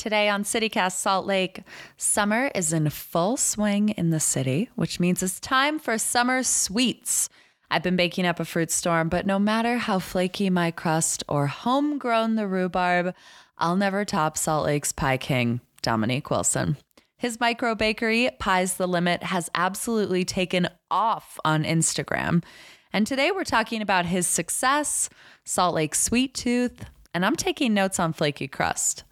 Today on CityCast Salt Lake, summer is in full swing in the city, which means it's time for summer sweets. I've been baking up a fruit storm, but no matter how flaky my crust or homegrown the rhubarb, I'll never top Salt Lake's Pie King, Dominique Wilson. His micro bakery, Pies the Limit, has absolutely taken off on Instagram. And today we're talking about his success, Salt Lake Sweet Tooth, and I'm taking notes on flaky crust.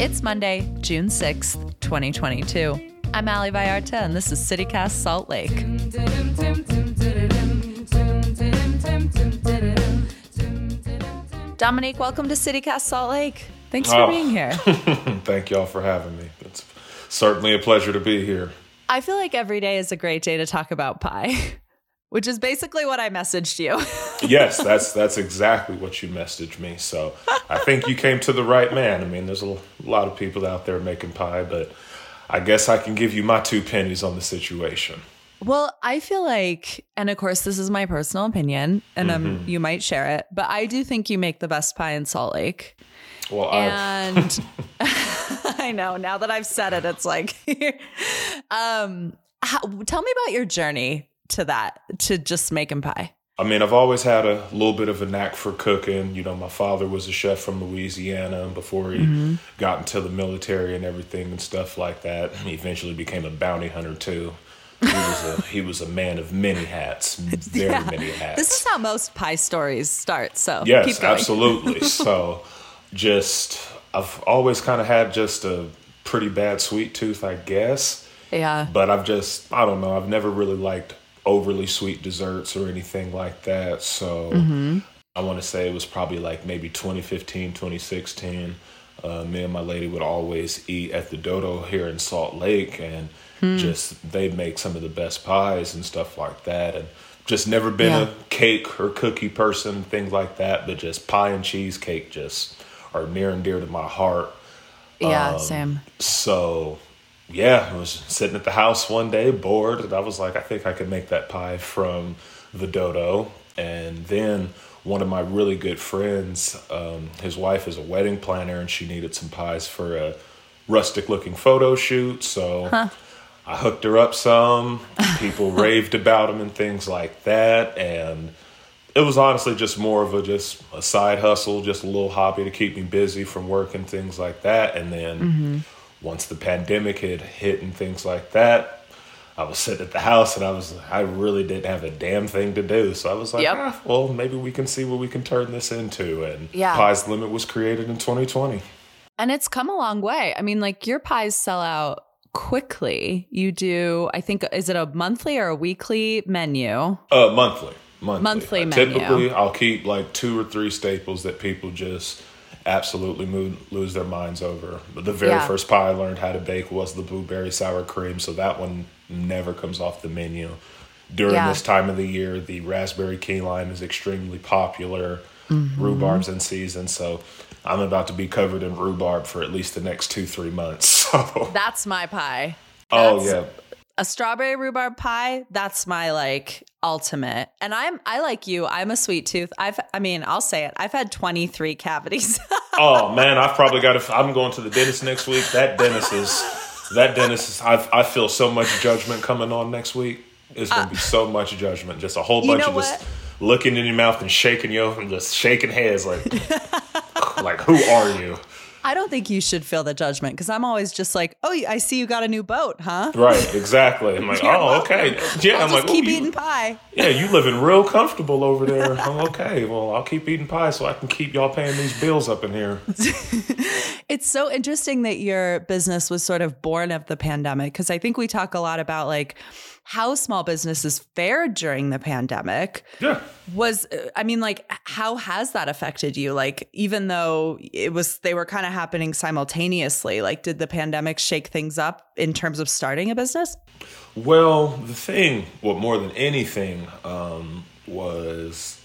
It's Monday, June 6th, 2022. I'm Ali Vallarta, and this is CityCast Salt Lake. Dominique, welcome to CityCast Salt Lake. Thanks for Oh. being here. Thank y'all for having me. It's certainly a pleasure to be here. I feel like every day is a great day to talk about pie, which is basically what I messaged you. Yes, that's that's exactly what you messaged me. So I think you came to the right man. I mean, there's a lot of people out there making pie, but I guess I can give you my two pennies on the situation. Well, I feel like, and of course, this is my personal opinion, and um, you might share it, but I do think you make the best pie in Salt Lake. Well, And I know now that I've said it, it's like, um, how, tell me about your journey to that, to just making pie. I mean, I've always had a little bit of a knack for cooking. You know, my father was a chef from Louisiana before he mm-hmm. got into the military and everything and stuff like that. He eventually became a bounty hunter too. He was a he was a man of many hats, very Yeah. many hats. This is how most pie stories start. So Yes, absolutely. so, just I've always kind of had just a pretty bad sweet tooth, I guess. Yeah. But I've just I don't know. I've never really liked overly sweet desserts or anything like that. So Mm-hmm. I want to say it was probably like maybe 2015, 2016. Uh, me and my lady would always eat at the Dodo here in Salt Lake, and Hmm. just they make some of the best pies and stuff like that. And just never been Yeah. a cake or cookie person, things like that. But just pie and cheesecake just are near and dear to my heart. Yeah, Um, same. So, yeah, I was sitting at the house one day, bored, and I was like, I think I could make that pie from the dodo. And then one of my really good friends, um, his wife is a wedding planner, and she needed some pies for a rustic looking photo shoot. So I hooked her up some. People raved about them and things like that. And it was honestly just more of a just a side hustle, just a little hobby to keep me busy from work and things like that. And then once the pandemic had hit and things like that, I was sitting at the house and I was I really didn't have a damn thing to do. So I was like, Yep. ah, well, maybe we can see what we can turn this into. And Yeah. Pies Limit was created in 2020. And it's come a long way. I mean, like your pies sell out quickly. You do, I think, is it a monthly or a weekly menu? Uh, monthly. Monthly. Monthly Uh, menu. Typically, I'll keep like two or three staples that people just absolutely lose their minds over. But the very Yeah. first pie I learned how to bake was the blueberry sour cream, so that one never comes off the menu. During Yeah. this time of the year, the raspberry key lime is extremely popular. Mm-hmm. Rhubarb's in season, so I'm about to be covered in rhubarb for at least the next two, three months. So, That's my pie. oh yeah, A strawberry rhubarb pie, that's my like ultimate. And I'm I like you. I'm a sweet tooth. I've I mean, I'll say it. I've had 23 cavities. Oh man, I've probably got to. I'm going to the dentist next week. That dentist is. That dentist is. I I feel so much judgment coming on next week. It's gonna be so much judgment. Just a whole Uh, bunch of just what? looking in your mouth and shaking you and just shaking heads like, like who are you? I don't think you should feel the judgment because I'm always just like, oh, I see you got a new boat, huh? Right, exactly. I'm like, oh, okay, yeah. I'm just like, keep "Ooh, you- eating pie. Yeah, you living real comfortable over there. I'm okay. Well, I'll keep eating pie so I can keep y'all paying these bills up in here. It's so interesting that your business was sort of born of the pandemic because I think we talk a lot about like how small businesses fared during the pandemic. Yeah. Was I mean like how has that affected you? Like even though it was they were kind of happening simultaneously, like did the pandemic shake things up in terms of starting a business? Well, the thing, well more than anything, um, was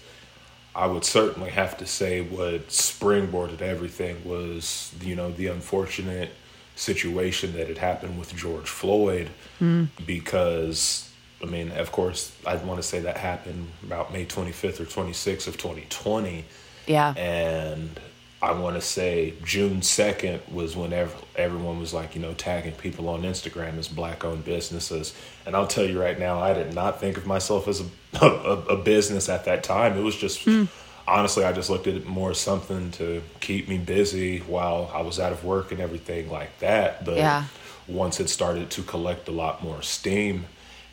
I would certainly have to say what springboarded everything was, you know, the unfortunate situation that had happened with George Floyd. Mm. Because, I mean, of course, I'd want to say that happened about May 25th or 26th of 2020. Yeah. And I want to say June 2nd was whenever everyone was like, you know, tagging people on Instagram as black owned businesses. And I'll tell you right now, I did not think of myself as a, a, a business at that time. It was just, mm. honestly, I just looked at it more as something to keep me busy while I was out of work and everything like that. But yeah. once it started to collect a lot more steam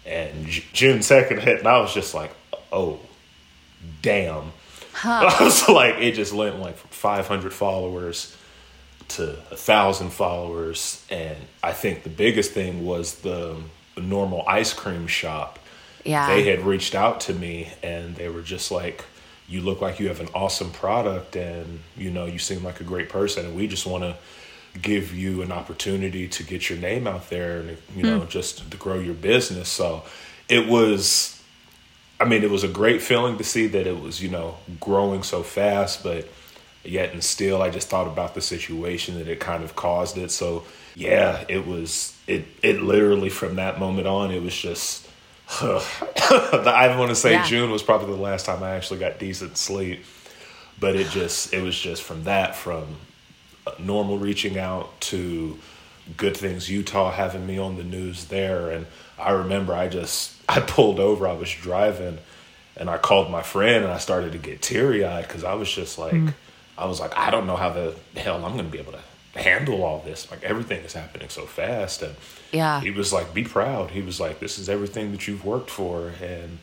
and June 2nd hit, and I was just like, oh, damn Huh. I was like, it just went like from 500 followers to a thousand followers, and I think the biggest thing was the, the normal ice cream shop. Yeah, they had reached out to me, and they were just like, "You look like you have an awesome product, and you know, you seem like a great person, and we just want to." give you an opportunity to get your name out there and you know mm. just to grow your business so it was I mean, it was a great feeling to see that it was, you know, growing so fast, but yet and still, I just thought about the situation that it kind of caused it. So, yeah, it was, it, it literally from that moment on, it was just, I want to say yeah. June was probably the last time I actually got decent sleep. But it just, it was just from that, from normal reaching out to Good Things Utah having me on the news there. And I remember I just, I pulled over, I was driving, and I called my friend and I started to get teary eyed because I was just like, mm. I was like, I don't know how the hell I'm going to be able to handle all this. Like everything is happening so fast. And yeah, he was like, be proud. He was like, this is everything that you've worked for. And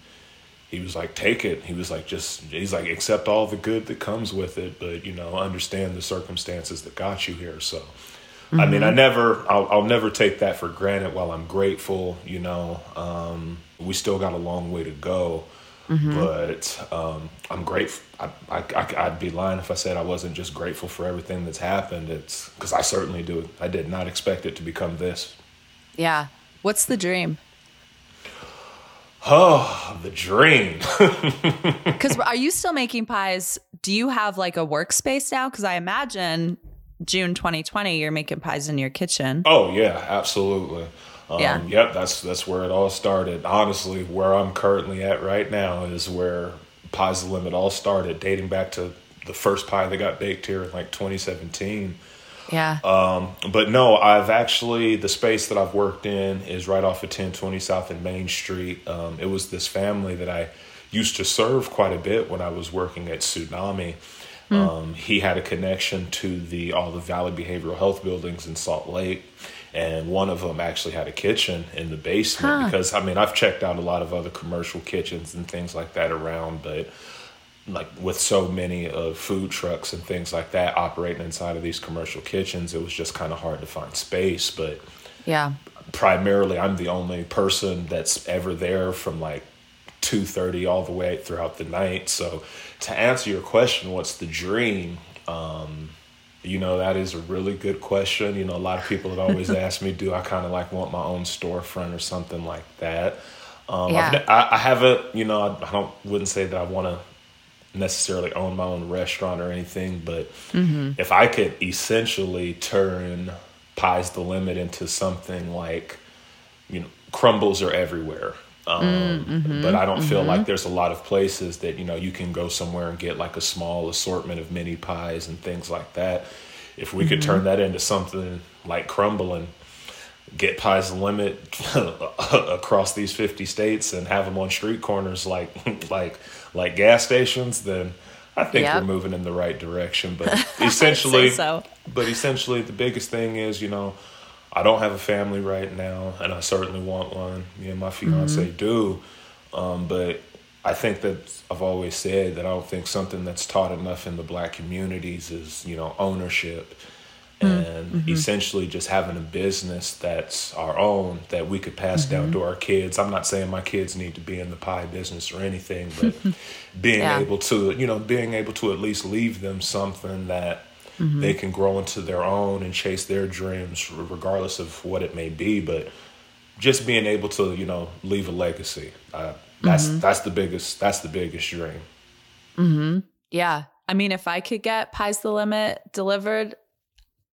he was like, take it. He was like, just, he's like, accept all the good that comes with it, but, you know, understand the circumstances that got you here. So, Mm-hmm. I mean, I mm-hmm. never, I'll, I'll never take that for granted. While I'm grateful, you know, um, we still got a long way to go. Mm-hmm. But um, I'm grateful. I, I, would be lying if I said I wasn't just grateful for everything that's happened. It's because I certainly do. I did not expect it to become this. Yeah. What's the dream? Oh, the dream. Because are you still making pies? Do you have like a workspace now? Because I imagine June 2020, you're making pies in your kitchen. Oh yeah, absolutely. Um, yeah. Yep, that's that's where it all started. Honestly, where I'm currently at right now is where Pies the Limit all started, dating back to the first pie that got baked here in like 2017. Yeah. Um, but no, I've actually the space that I've worked in is right off of 1020 South and Main Street. Um, it was this family that I used to serve quite a bit when I was working at Tsunami. Mm. Um, he had a connection to the all the Valley Behavioral Health buildings in Salt Lake, and one of them actually had a kitchen in the basement. Huh. Because I mean, I've checked out a lot of other commercial kitchens and things like that around, but like with so many of food trucks and things like that operating inside of these commercial kitchens, it was just kind of hard to find space. But yeah, primarily, I'm the only person that's ever there from like two thirty all the way throughout the night. So to answer your question, what's the dream? Um, you know, that is a really good question. You know, a lot of people have always asked me, do I kind of like want my own storefront or something like that? Um, yeah. I, I haven't, you know, I, I don't wouldn't say that I want to necessarily own my own restaurant or anything, but mm-hmm. if I could essentially turn Pies the Limit into something like, you know, Crumbls are everywhere. Um, mm, mm-hmm, but I don't mm-hmm. feel like there's a lot of places that you know you can go somewhere and get like a small assortment of mini pies and things like that. If we mm-hmm. could turn that into something like crumbling, get pies limit across these 50 states and have them on street corners like like like gas stations, then I think yep. we're moving in the right direction. But essentially, so. but essentially, the biggest thing is you know I don't have a family right now, and I certainly want one. Me and my fiance mm-hmm. do, um, but I think that I've always said that I don't think something that's taught enough in the black communities is you know ownership mm, and mm-hmm. essentially just having a business that's our own that we could pass mm-hmm. down to our kids. I'm not saying my kids need to be in the pie business or anything, but being yeah. able to, you know, being able to at least leave them something that mm-hmm. they can grow into their own and chase their dreams regardless of what it may be but just being able to you know leave a legacy uh, that's mm-hmm. that's the biggest that's the biggest dream mm-hmm. yeah i mean if i could get pies the limit delivered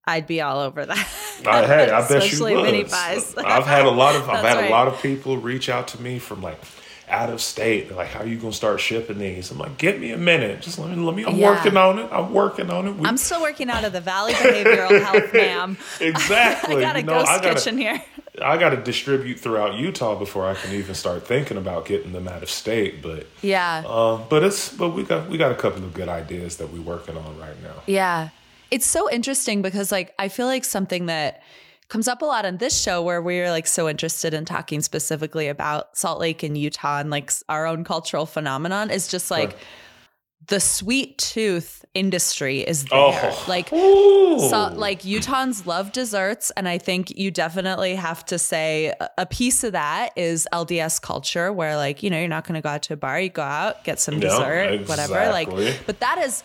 I'd be all over that. Uh, hey, I bet you would. I've had a lot of I've had right. a lot of people reach out to me from like out of state. They're like, how are you gonna start shipping these? I'm like, give me a minute. Just let me let me I'm Yeah. working on it. I'm working on it. We- I'm still working out of the Valley Behavioral Health, ma'am. exactly. I got a You know, ghost I gotta- kitchen here. I got to distribute throughout Utah before I can even start thinking about getting them out of state. But Yeah. uh, but it's but we got we got a couple of good ideas that we're working on right now. Yeah. It's so interesting because like I feel like something that comes up a lot on this show where we're like so interested in talking specifically about Salt Lake and Utah and like our own cultural phenomenon is just like Sure. the sweet tooth industry is oh. there. Oh. Like so, like Utahns love desserts, and I think you definitely have to say a- piece of that is LDS culture, where like you know you're not going to go out to a bar, you go out get some Yeah, dessert, whatever. exactly. Like, but that is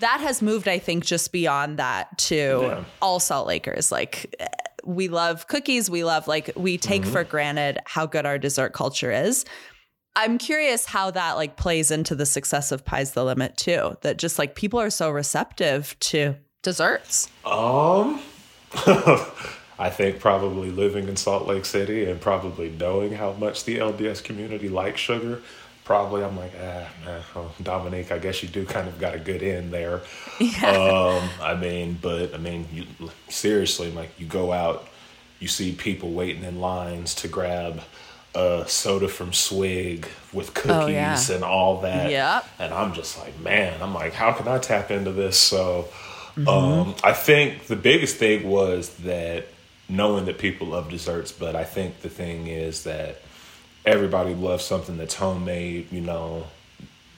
that has moved, I think, just beyond that to Yeah. all Salt Lakers. Like we love cookies, we love like we take Mm-hmm. for granted how good our dessert culture is. I'm curious how that like plays into the success of Pies the Limit too. That just like people are so receptive to desserts. Um, I think probably living in Salt Lake City and probably knowing how much the LDS community likes sugar, probably I'm like, ah, nah, oh, Dominique, I guess you do kind of got a good end there. Um, I mean, but I mean, you seriously, like you go out, you see people waiting in lines to grab a soda from Swig with cookies Oh, yeah. and all that. Yep. And I'm just like, man, I'm like, how can I tap into this? So um, I think the biggest thing was that knowing that people love desserts, but I think the thing is that everybody loves something that's homemade, you know,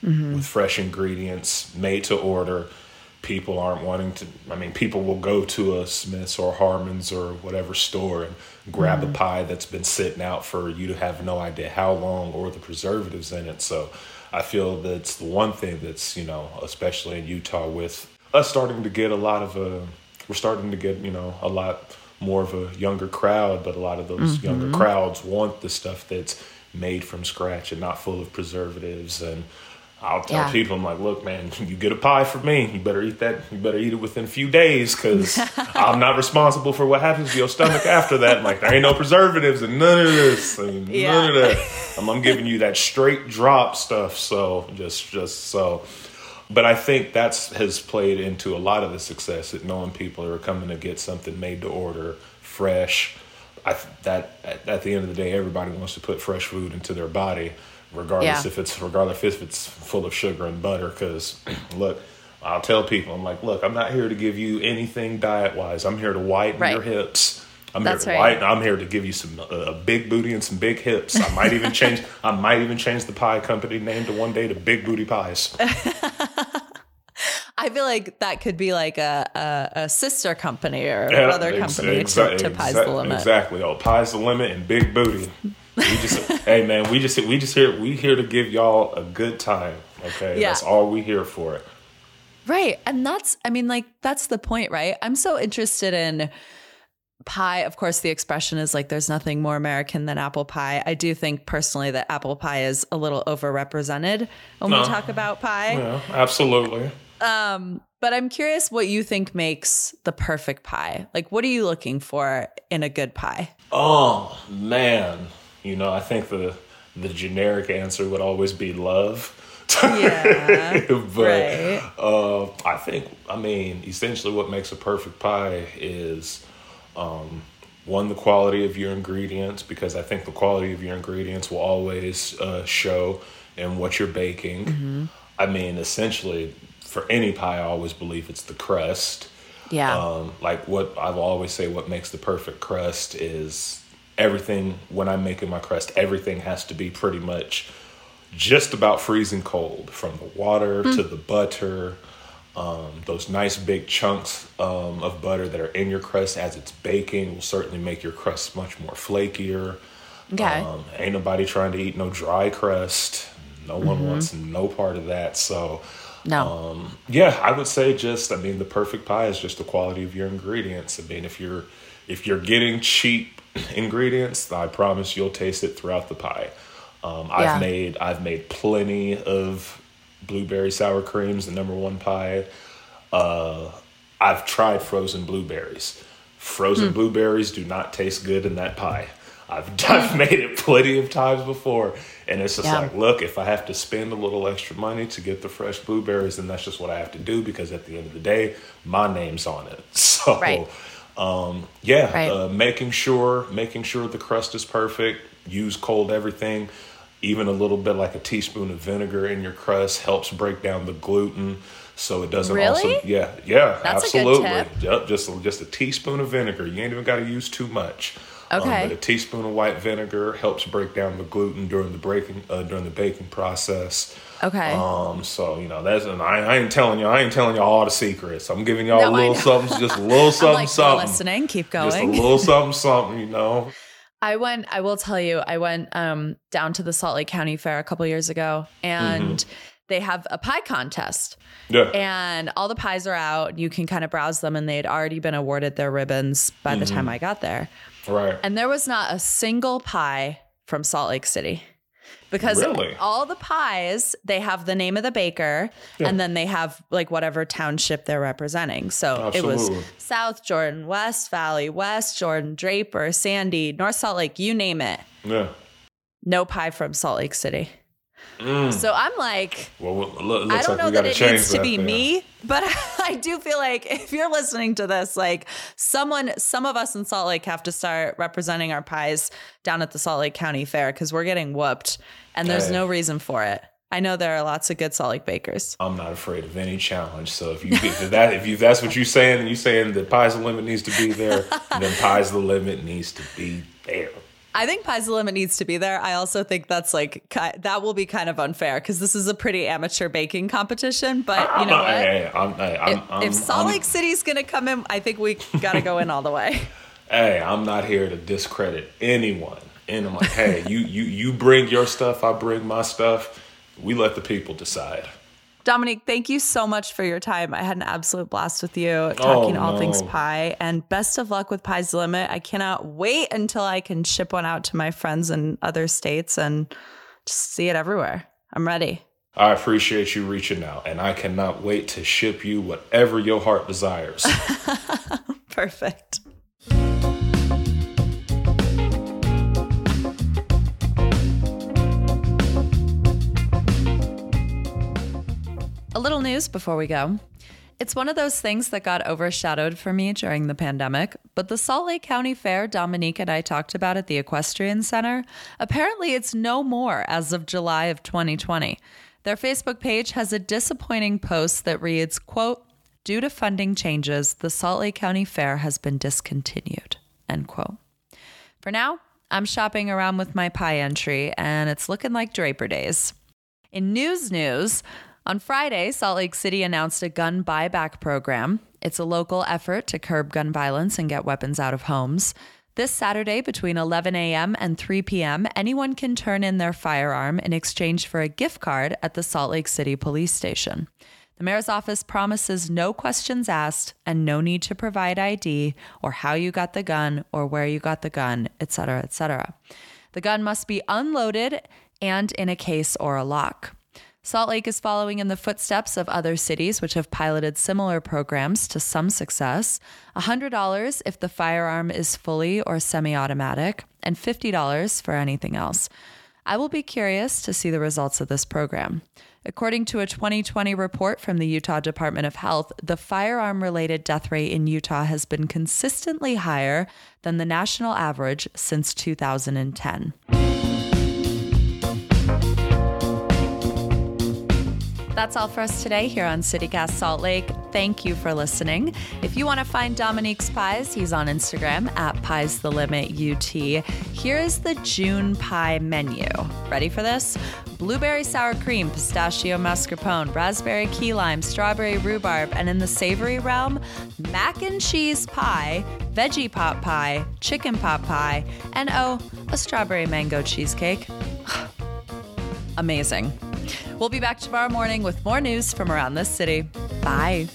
mm-hmm. with fresh ingredients, made to order. People aren't wanting to, I mean, people will go to a Smith's or Harmon's or whatever store and grab a mm-hmm. pie that's been sitting out for you to have no idea how long or the preservatives in it. So I feel that's the one thing that's, you know, especially in Utah with us starting to get a lot of a, we're starting to get, you know, a lot more of a younger crowd, but a lot of those younger mm-hmm. crowds want the stuff that's made from scratch and not full of preservatives. And I'll tell Yeah. people, I'm like, look, man, you get a pie from me. You better eat that. You better eat it within a few days because I'm not responsible for what happens to your stomach after that. I'm like, there ain't no preservatives and none of this. I mean, None of that. I'm, I'm giving you that straight drop stuff. So just, just so. But I think that's has played into a lot of the success that knowing people are coming to get something made to order, fresh. I that at, at the end of the day, everybody wants to put fresh food into their body, regardless Yeah. if it's regardless if it's full of sugar and butter. Because look, I'll tell people, I'm like, look, I'm not here to give you anything diet wise. I'm here to whiten Right. your hips. I'm That's here to right. whiten. I'm here to give you some uh, a big booty and some big hips. I might even change. I might even change the pie company name to one day to Big Booty Pies. I feel like that could be like a, a, a sister company or a Yeah, brother ex- company exa- to, to Pies the Limit. Exactly. Oh, pies the limit and big booty. We just, hey man, we just we just here we here to give y'all a good time. Okay, Yeah. that's all we here for. Right. And that's, I mean, like, that's the point, right? I'm so interested in pie. Of course, the expression is like, there's nothing more American than apple pie. I do think personally that apple pie is a little overrepresented when we talk about pie. Yeah, absolutely. But I'm curious what you think makes the perfect pie. Like, what are you looking for in a good pie? Oh man, you know I think the the generic answer would always be love. Yeah. but Right. uh, I think I mean essentially what makes a perfect pie is um, one the quality of your ingredients because I think the quality of your ingredients will always uh, show in what you're baking. I mean essentially for any pie I always believe it's the crust. Yeah. Um, like what I've always say, what makes the perfect crust is everything. When I'm making my crust, everything has to be pretty much just about freezing cold, from the water to the butter. Um, those nice big chunks um, of butter that are in your crust as it's baking will certainly make your crust much more flakier. okay. Um, ain't nobody trying to eat no dry crust. No one wants no part of that. So, no. um, yeah, I would say just I mean the perfect pie is just the quality of your ingredients. I mean if you're if you're getting cheap ingredients, I promise you'll taste it throughout the pie. Um, I've made I've made plenty of blueberry sour creams, the number one pie. Uh, I've tried frozen blueberries. Frozen blueberries do not taste good in that pie. I've, I've made it plenty of times before. And it's just Yeah. like, look, if I have to spend a little extra money to get the fresh blueberries, then that's just what I have to do because at the end of the day, my name's on it. So, Right. um, yeah, Right. uh, making sure making sure the crust is perfect. Use cold everything. Even a little bit like a teaspoon of vinegar in your crust helps break down the gluten, so it doesn't Really? also yeah yeah That's absolutely yep just just a teaspoon of vinegar. You ain't even got to use too much. Um, but a teaspoon of white vinegar helps break down the gluten during the breaking uh, during the baking process. Okay. Um, so you know that's and I, I ain't telling you I ain't telling y'all the secrets. I'm giving y'all No, a little something, just a little something, like, something. listening. Keep going. Just a little something, something, you know. I went, I will tell you, I went um, down to the Salt Lake County Fair a couple years ago and Mm-hmm. they have a pie contest. Yeah. And all the pies are out. You can kind of browse them, and they'd already been awarded their ribbons by the Mm-hmm. time I got there. Right. And there was not a single pie from Salt Lake City. Because Really? all the pies, they have the name of the baker Yeah. and then they have like whatever township they're representing. So it was South Jordan, West Valley, West Jordan, Draper, Sandy, North Salt Lake, you name it. Yeah. No pie from Salt Lake City. Mm. So I'm like, Well, well, it loo- I don't like know we that it needs to be me, but I do feel like if you're listening to this, like someone, some of us in Salt Lake have to start representing our pies down at the Salt Lake County Fair because we're getting whooped and there's Hey. no reason for it. I know there are lots of good Salt Lake bakers. I'm not afraid of any challenge. So if you if that if you that's what you're saying, and you're saying that pies the limit needs to be there, then pies the limit needs to be there. I think Pies the Limit needs to be there. I also think that's like, that will be kind of unfair because this is a pretty amateur baking competition. But uh, you know not, what? Hey, I'm, hey, I'm, if, I'm, if Salt I'm- Lake City's going to come in, I think we got to go in all the way. hey, I'm not here to discredit anyone. And I'm like, hey, you you you bring your stuff, I bring my stuff. We let the people decide. Dominique, thank you so much for your time. I had an absolute blast with you talking oh, all things pie. And best of luck with Pie's Limit. I cannot wait until I can ship one out to my friends in other states and just see it everywhere. I'm ready. I appreciate you reaching out, and I cannot wait to ship you whatever your heart desires. Perfect. Little news before we go. It's one of those things that got overshadowed for me during the pandemic, but the Salt Lake County Fair Dominique and I talked about at the Equestrian Center, apparently it's no more as of July of 2020. Their Facebook page has a disappointing post that reads, quote, Due to funding changes, the Salt Lake County Fair has been discontinued. End quote. For now, I'm shopping around with my pie entry, and it's looking like Draper Days. In news news, on Friday, Salt Lake City announced a gun buyback program. It's a local effort to curb gun violence and get weapons out of homes. This Saturday, between 11 a.m. and 3 p.m., anyone can turn in their firearm in exchange for a gift card at the Salt Lake City Police Station. The mayor's office promises no questions asked and no need to provide ID or how you got the gun or where you got the gun, etc., etc. The gun must be unloaded and in a case or a lock. Salt Lake is following in the footsteps of other cities which have piloted similar programs to some success. $100 if the firearm is fully or semi automatic, and $50 for anything else. I will be curious to see the results of this program. According to a 2020 report from the Utah Department of Health, the firearm related death rate in Utah has been consistently higher than the national average since 2010. That's all for us today here on CityCast Salt Lake. Thank you for listening. If you want to find Dominique's Pies, he's on Instagram at Pies the Limit UT. Here is the June pie menu. Ready for this? Blueberry sour cream, pistachio mascarpone, raspberry key lime, strawberry rhubarb, and in the savory realm, mac and cheese pie, veggie pot pie, chicken pot pie, and oh, a strawberry mango cheesecake. Amazing. We'll be back tomorrow morning with more news from around this city. Bye.